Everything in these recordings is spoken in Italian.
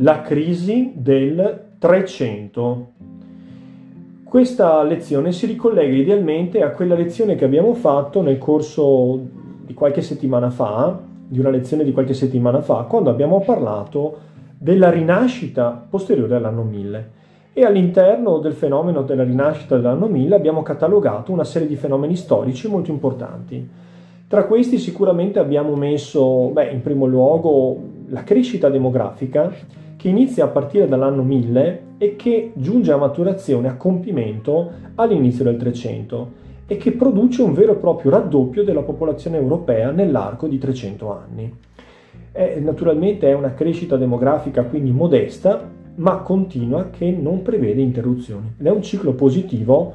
la crisi del 300. Questa lezione si ricollega idealmente a quella lezione che abbiamo fatto nel corso di qualche settimana fa, di una lezione di qualche settimana fa, quando abbiamo parlato della rinascita posteriore all'anno 1000. E all'interno del fenomeno della rinascita dell'anno 1000 abbiamo catalogato una serie di fenomeni storici molto importanti. Tra questi sicuramente abbiamo messo, beh, in primo luogo, la crescita demografica, che inizia a partire dall'anno 1000 e che giunge a maturazione, a compimento all'inizio del 300 e che produce un vero e proprio raddoppio della popolazione europea nell'arco di 300 anni. È, naturalmente è una crescita demografica quindi modesta, ma continua che non prevede interruzioni. Ed è un ciclo positivo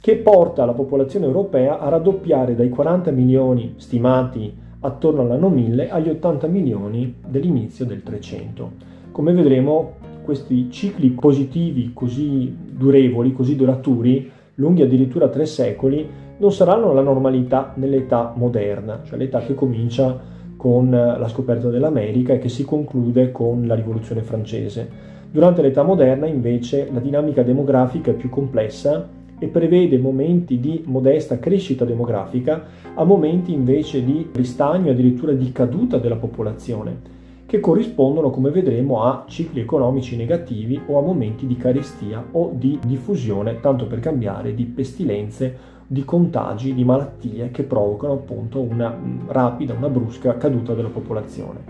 che porta la popolazione europea a raddoppiare dai 40 milioni stimati attorno all'anno 1000 agli 80 milioni dell'inizio del 300. Come vedremo, questi cicli positivi così durevoli, così duraturi, lunghi addirittura tre secoli, non saranno la normalità nell'età moderna, cioè l'età che comincia con la scoperta dell'America e che si conclude con la rivoluzione francese. Durante l'età moderna invece la dinamica demografica è più complessa e prevede momenti di modesta crescita demografica a momenti invece di ristagno, addirittura di caduta della popolazione che corrispondono, come vedremo, a cicli economici negativi o a momenti di carestia o di diffusione, tanto per cambiare, di pestilenze, di contagi, di malattie che provocano appunto una mm, rapida, una brusca caduta della popolazione.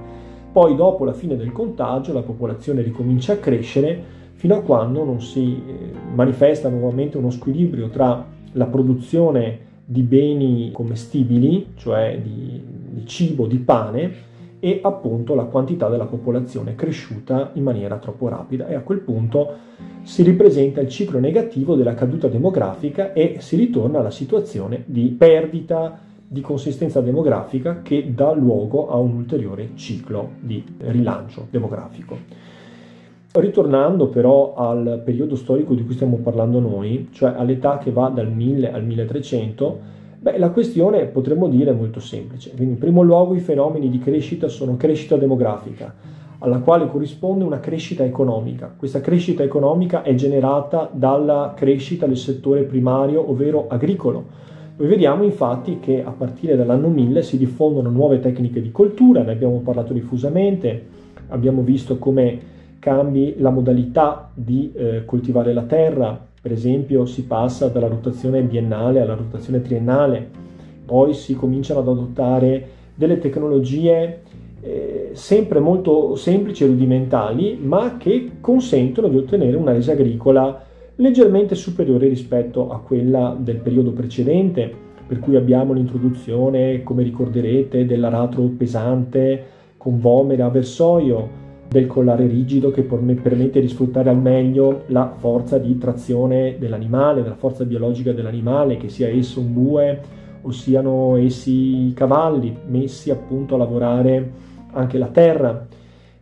Poi dopo la fine del contagio la popolazione ricomincia a crescere fino a quando non si eh, manifesta nuovamente uno squilibrio tra la produzione di beni commestibili, cioè di, di cibo, di pane, e appunto la quantità della popolazione cresciuta in maniera troppo rapida e a quel punto si ripresenta il ciclo negativo della caduta demografica e si ritorna alla situazione di perdita di consistenza demografica che dà luogo a un ulteriore ciclo di rilancio demografico. Ritornando però al periodo storico di cui stiamo parlando noi, cioè all'età che va dal 1000 al 1300, Beh, la questione potremmo dire molto semplice. Quindi, in primo luogo i fenomeni di crescita sono crescita demografica, alla quale corrisponde una crescita economica. Questa crescita economica è generata dalla crescita del settore primario, ovvero agricolo. Noi vediamo infatti che a partire dall'anno 1000 si diffondono nuove tecniche di coltura, ne abbiamo parlato diffusamente, abbiamo visto come cambi la modalità di eh, coltivare la terra, per esempio si passa dalla rotazione biennale alla rotazione triennale, poi si cominciano ad adottare delle tecnologie eh, sempre molto semplici e rudimentali, ma che consentono di ottenere una resa agricola leggermente superiore rispetto a quella del periodo precedente, per cui abbiamo l'introduzione, come ricorderete, dell'aratro pesante con vomere a versoio, del collare rigido che permette di sfruttare al meglio la forza di trazione dell'animale, la forza biologica dell'animale, che sia esso un bue o siano essi cavalli messi appunto a lavorare anche la terra.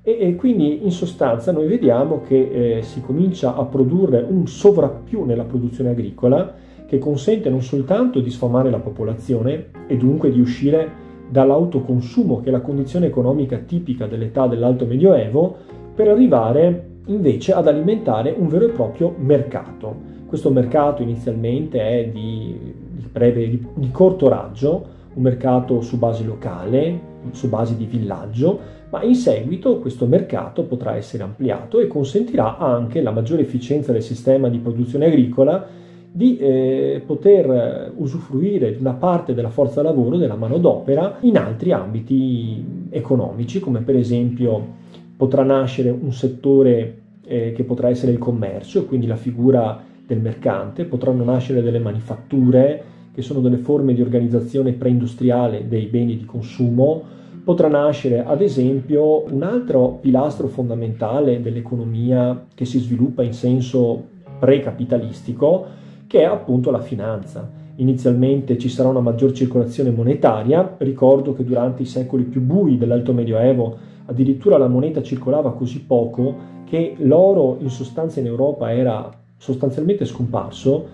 E, e quindi in sostanza noi vediamo che eh, si comincia a produrre un sovrappiù nella produzione agricola che consente non soltanto di sfamare la popolazione e dunque di uscire dall'autoconsumo, che è la condizione economica tipica dell'età dell'alto medioevo, per arrivare invece ad alimentare un vero e proprio mercato. Questo mercato inizialmente è di, di, breve, di, di corto raggio, un mercato su base locale, su base di villaggio, ma in seguito questo mercato potrà essere ampliato e consentirà anche la maggiore efficienza del sistema di produzione agricola di eh, poter usufruire di una parte della forza lavoro, della manodopera, in altri ambiti economici, come per esempio potrà nascere un settore eh, che potrà essere il commercio, quindi la figura del mercante, potranno nascere delle manifatture, che sono delle forme di organizzazione preindustriale dei beni di consumo, potrà nascere ad esempio un altro pilastro fondamentale dell'economia che si sviluppa in senso precapitalistico, che è appunto la finanza. Inizialmente ci sarà una maggior circolazione monetaria, ricordo che durante i secoli più bui dell'Alto Medioevo addirittura la moneta circolava così poco che l'oro in sostanza in Europa era sostanzialmente scomparso,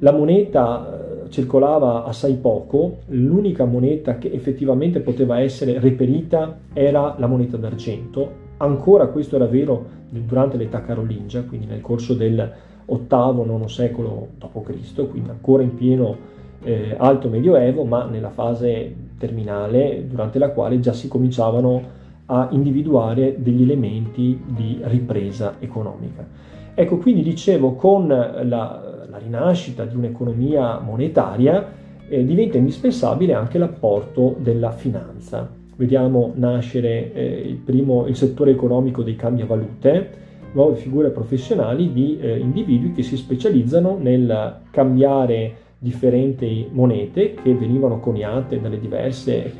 la moneta eh, circolava assai poco, l'unica moneta che effettivamente poteva essere reperita era la moneta d'argento. Ancora questo era vero durante l'età carolingia, quindi nel corso del VIII-IX secolo d.C., quindi ancora in pieno eh, alto medioevo, ma nella fase terminale durante la quale già si cominciavano a individuare degli elementi di ripresa economica. Ecco, quindi dicevo, con la, la rinascita di un'economia monetaria eh, diventa indispensabile anche l'apporto della finanza. Vediamo nascere eh, il, primo, il settore economico dei cambiavalute, nuove figure professionali di eh, individui che si specializzano nel cambiare differenti monete che venivano coniate dalle diverse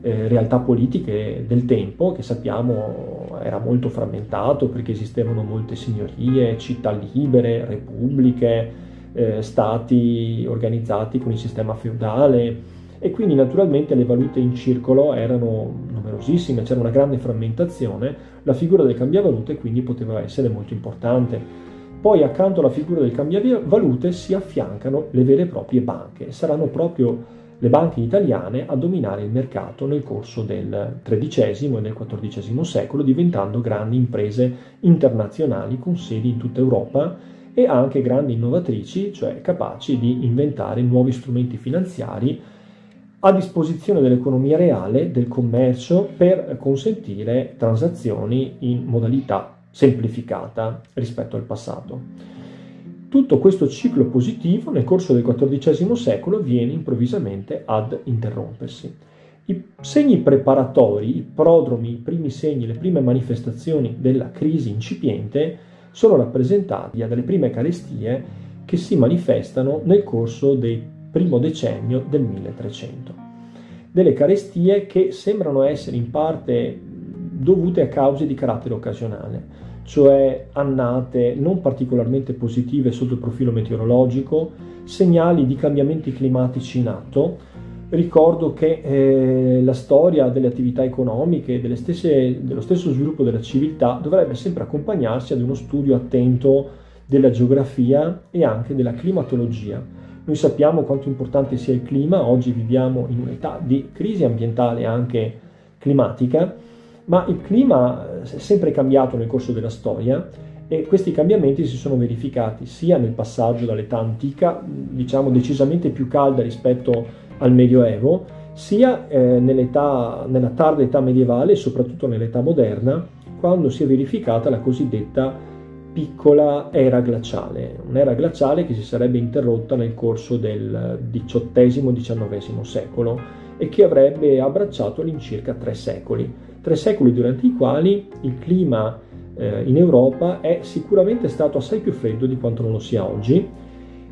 eh, realtà politiche del tempo, che sappiamo era molto frammentato perché esistevano molte signorie, città libere, repubbliche, eh, stati organizzati con il sistema feudale e quindi naturalmente le valute in circolo erano numerosissime, c'era una grande frammentazione, la figura del cambiavalute quindi poteva essere molto importante. Poi accanto alla figura del cambiavalute si affiancano le vere e proprie banche. Saranno proprio le banche italiane a dominare il mercato nel corso del XIII e del XIV secolo, diventando grandi imprese internazionali con sedi in tutta Europa e anche grandi innovatrici, cioè capaci di inventare nuovi strumenti finanziari a disposizione dell'economia reale, del commercio, per consentire transazioni in modalità semplificata rispetto al passato. Tutto questo ciclo positivo nel corso del XIV secolo viene improvvisamente ad interrompersi. I segni preparatori, i prodromi, i primi segni, le prime manifestazioni della crisi incipiente sono rappresentati dalle prime carestie che si manifestano nel corso del primo decennio del 1300. Delle carestie che sembrano essere in parte dovute a cause di carattere occasionale, cioè annate non particolarmente positive sotto il profilo meteorologico, segnali di cambiamenti climatici in atto. Ricordo che eh, la storia delle attività economiche, stesse, dello stesso sviluppo della civiltà, dovrebbe sempre accompagnarsi ad uno studio attento della geografia e anche della climatologia. Noi sappiamo quanto importante sia il clima, oggi viviamo in un'età di crisi ambientale anche climatica ma il clima eh, è sempre cambiato nel corso della storia e questi cambiamenti si sono verificati sia nel passaggio dall'età antica, diciamo decisamente più calda rispetto al Medioevo, sia eh, nella tarda età medievale e soprattutto nell'età moderna, quando si è verificata la cosiddetta piccola era glaciale, un'era glaciale che si sarebbe interrotta nel corso del XVIII-XIX secolo e che avrebbe abbracciato all'incirca tre secoli tre secoli durante i quali il clima eh, in Europa è sicuramente stato assai più freddo di quanto non lo sia oggi,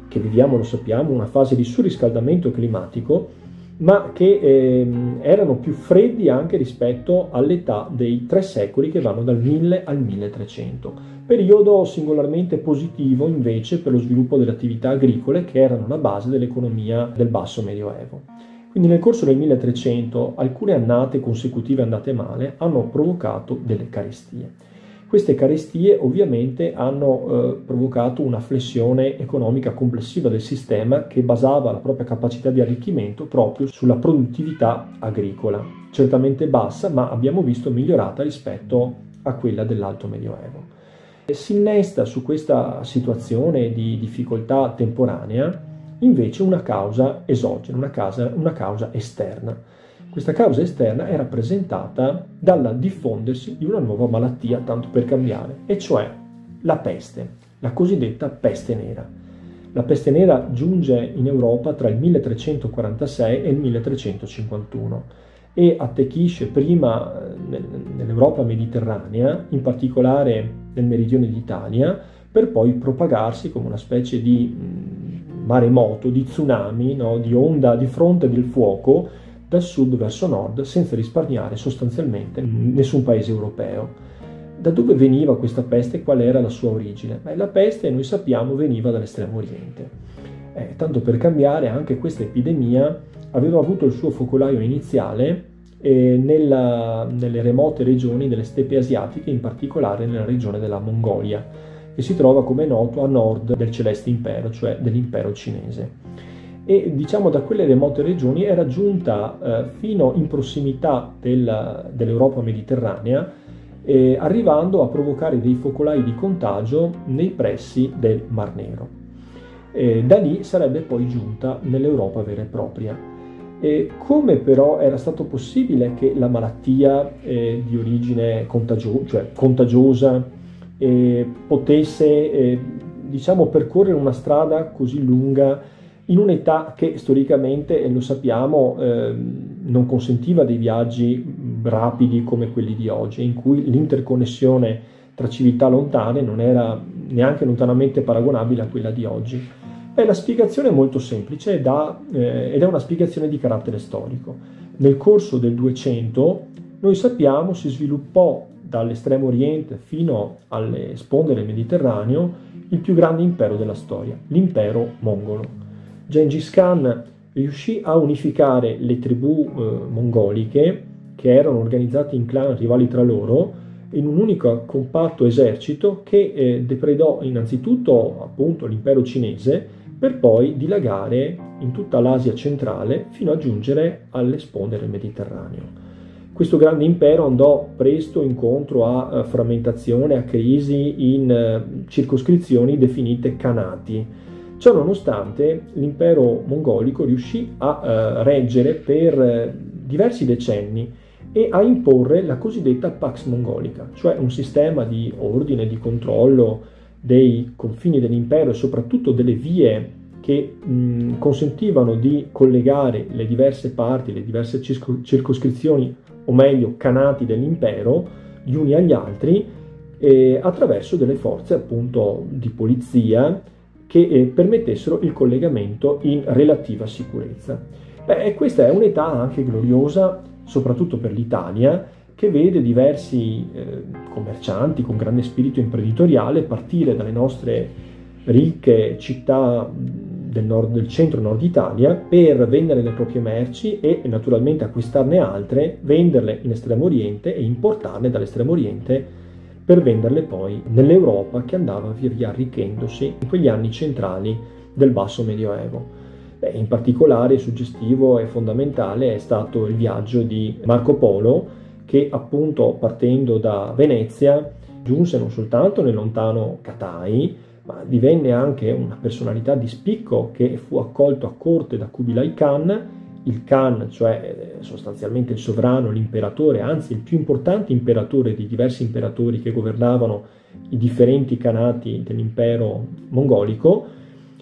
che viviamo, lo sappiamo, una fase di surriscaldamento climatico, ma che eh, erano più freddi anche rispetto all'età dei tre secoli che vanno dal 1000 al 1300. Periodo singolarmente positivo invece per lo sviluppo delle attività agricole che erano la base dell'economia del basso medioevo. Quindi nel corso del 1300 alcune annate consecutive andate male hanno provocato delle carestie. Queste carestie ovviamente hanno eh, provocato una flessione economica complessiva del sistema che basava la propria capacità di arricchimento proprio sulla produttività agricola, certamente bassa ma abbiamo visto migliorata rispetto a quella dell'alto medioevo. Si innesta su questa situazione di difficoltà temporanea invece una causa esogena, una causa, una causa esterna. Questa causa esterna è rappresentata dal diffondersi di una nuova malattia, tanto per cambiare, e cioè la peste, la cosiddetta peste nera. La peste nera giunge in Europa tra il 1346 e il 1351 e attecchisce prima eh, nell'Europa mediterranea, in particolare nel meridione d'Italia, per poi propagarsi come una specie di maremoto, di tsunami, no? di onda di fronte del fuoco dal sud verso nord senza risparmiare sostanzialmente nessun paese europeo. Da dove veniva questa peste e qual era la sua origine? Beh, la peste, noi sappiamo, veniva dall'estremo oriente. Eh, tanto per cambiare, anche questa epidemia aveva avuto il suo focolaio iniziale eh, nella, nelle remote regioni delle steppe asiatiche, in particolare nella regione della Mongolia che si trova come noto a nord del Celeste Impero, cioè dell'impero cinese. E diciamo da quelle remote regioni era giunta eh, fino in prossimità del, dell'Europa mediterranea eh, arrivando a provocare dei focolai di contagio nei pressi del Mar Nero. Eh, da lì sarebbe poi giunta nell'Europa vera e propria. E come però era stato possibile che la malattia eh, di origine contagio- cioè contagiosa eh, potesse eh, diciamo, percorrere una strada così lunga in un'età che storicamente, lo sappiamo, ehm, non consentiva dei viaggi rapidi come quelli di oggi, in cui l'interconnessione tra civiltà lontane non era neanche lontanamente paragonabile a quella di oggi. Beh, la spiegazione è molto semplice ed, eh, ed è una spiegazione di carattere storico. Nel corso del 200, noi sappiamo, si sviluppò dall'estremo oriente fino alle sponde del Mediterraneo il più grande impero della storia, l'impero mongolo. Gengis Khan riuscì a unificare le tribù eh, mongoliche che erano organizzate in clan rivali tra loro in un unico compatto esercito che eh, depredò innanzitutto appunto l'impero cinese per poi dilagare in tutta l'Asia centrale fino a giungere alle sponde del Mediterraneo. Questo grande impero andò presto incontro a uh, frammentazione, a crisi in uh, circoscrizioni definite canati. Ciò nonostante l'impero mongolico riuscì a uh, reggere per diversi decenni e a imporre la cosiddetta Pax Mongolica, cioè un sistema di ordine, di controllo dei confini dell'impero e soprattutto delle vie che mh, consentivano di collegare le diverse parti, le diverse circoscrizioni, o meglio canati dell'impero, gli uni agli altri, eh, attraverso delle forze appunto di polizia che eh, permettessero il collegamento in relativa sicurezza. Beh, questa è un'età anche gloriosa soprattutto per l'Italia, che vede diversi eh, commercianti con grande spirito imprenditoriale partire dalle nostre ricche città del, nord, del centro-nord Italia per vendere le proprie merci e naturalmente acquistarne altre, venderle in Estremo Oriente e importarle dall'Estremo Oriente per venderle poi nell'Europa che andava via via arricchendosi in quegli anni centrali del basso medioevo. Beh, in particolare suggestivo e fondamentale è stato il viaggio di Marco Polo che appunto partendo da Venezia giunse non soltanto nel lontano Catai, ma divenne anche una personalità di spicco che fu accolto a corte da Kubilai Khan, il Khan, cioè eh, sostanzialmente il sovrano, l'imperatore, anzi il più importante imperatore di diversi imperatori che governavano i differenti canati dell'impero mongolico,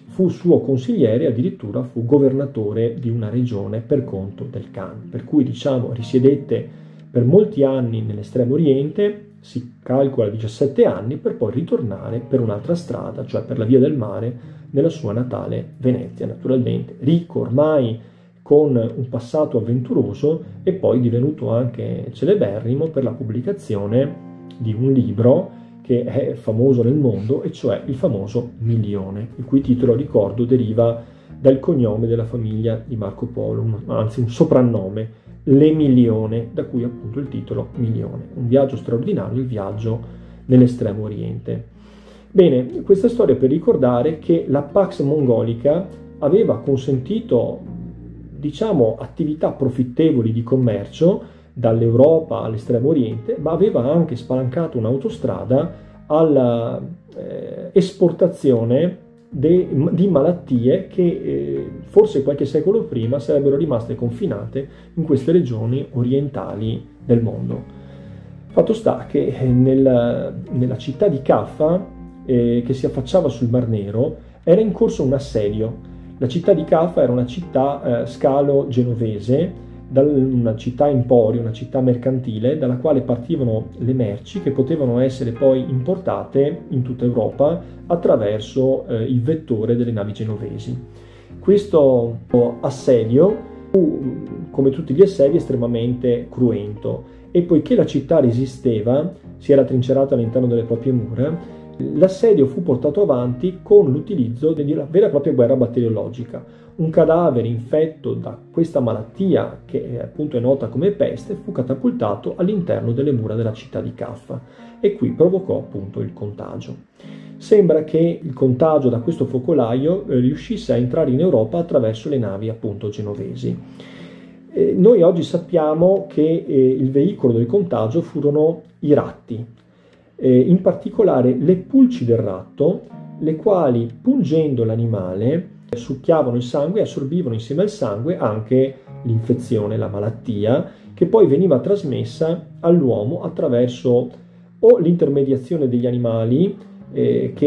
fu suo consigliere e addirittura fu governatore di una regione per conto del Khan, per cui diciamo risiedette per molti anni nell'estremo oriente, si calcola 17 anni, per poi ritornare per un'altra strada, cioè per la via del mare, nella sua natale Venezia, naturalmente ricco ormai con un passato avventuroso e poi divenuto anche celeberrimo per la pubblicazione di un libro che è famoso nel mondo, e cioè il famoso Milione, il cui titolo, ricordo, deriva dal cognome della famiglia di Marco Polo, anzi un soprannome, l'Emilione, da cui appunto il titolo Milione. Un viaggio straordinario, il viaggio nell'estremo oriente. Bene, questa storia per ricordare che la Pax Mongolica aveva consentito, diciamo, attività profittevoli di commercio dall'Europa all'estremo oriente, ma aveva anche spalancato un'autostrada all'esportazione eh, di malattie che eh, forse qualche secolo prima sarebbero rimaste confinate in queste regioni orientali del mondo. Fatto sta che eh, nella, nella città di Caffa, eh, che si affacciava sul Mar Nero, era in corso un assedio. La città di Caffa era una città eh, scalo genovese da una città emporio, una città mercantile, dalla quale partivano le merci che potevano essere poi importate in tutta Europa attraverso eh, il vettore delle navi genovesi. Questo assedio fu, come tutti gli assedi, estremamente cruento e poiché la città resisteva, si era trincerata all'interno delle proprie mura, l'assedio fu portato avanti con l'utilizzo della vera e propria guerra batteriologica un cadavere infetto da questa malattia, che appunto è nota come peste, fu catapultato all'interno delle mura della città di Caffa e qui provocò appunto il contagio. Sembra che il contagio da questo focolaio eh, riuscisse a entrare in Europa attraverso le navi appunto genovesi. Eh, noi oggi sappiamo che eh, il veicolo del contagio furono i ratti, in particolare le pulci del ratto, le quali pungendo l'animale succhiavano il sangue e assorbivano insieme al sangue anche l'infezione, la malattia, che poi veniva trasmessa all'uomo attraverso o l'intermediazione degli animali, eh, che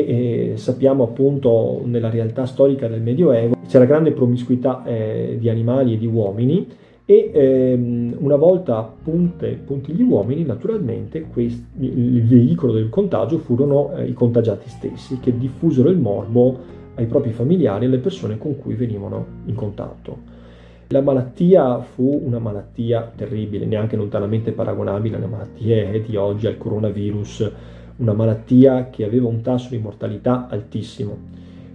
eh, sappiamo appunto nella realtà storica del Medioevo, c'era grande promiscuità eh, di animali e di uomini, e ehm, una volta punte, punti gli uomini, naturalmente questi, il veicolo del contagio furono eh, i contagiati stessi che diffusero il morbo ai propri familiari e alle persone con cui venivano in contatto. La malattia fu una malattia terribile, neanche lontanamente paragonabile alle malattie di oggi, al coronavirus, una malattia che aveva un tasso di mortalità altissimo,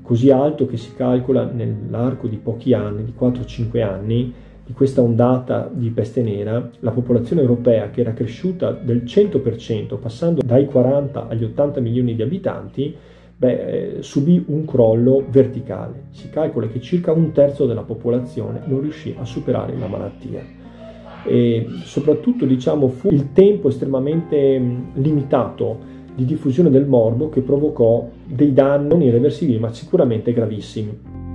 così alto che si calcola nell'arco di pochi anni, di 4-5 anni, di questa ondata di peste nera, la popolazione europea che era cresciuta del 100%, passando dai 40 agli 80 milioni di abitanti, beh, eh, subì un crollo verticale. Si calcola che circa un terzo della popolazione non riuscì a superare la malattia. E soprattutto diciamo, fu il tempo estremamente limitato di diffusione del morbo che provocò dei danni non irreversibili ma sicuramente gravissimi.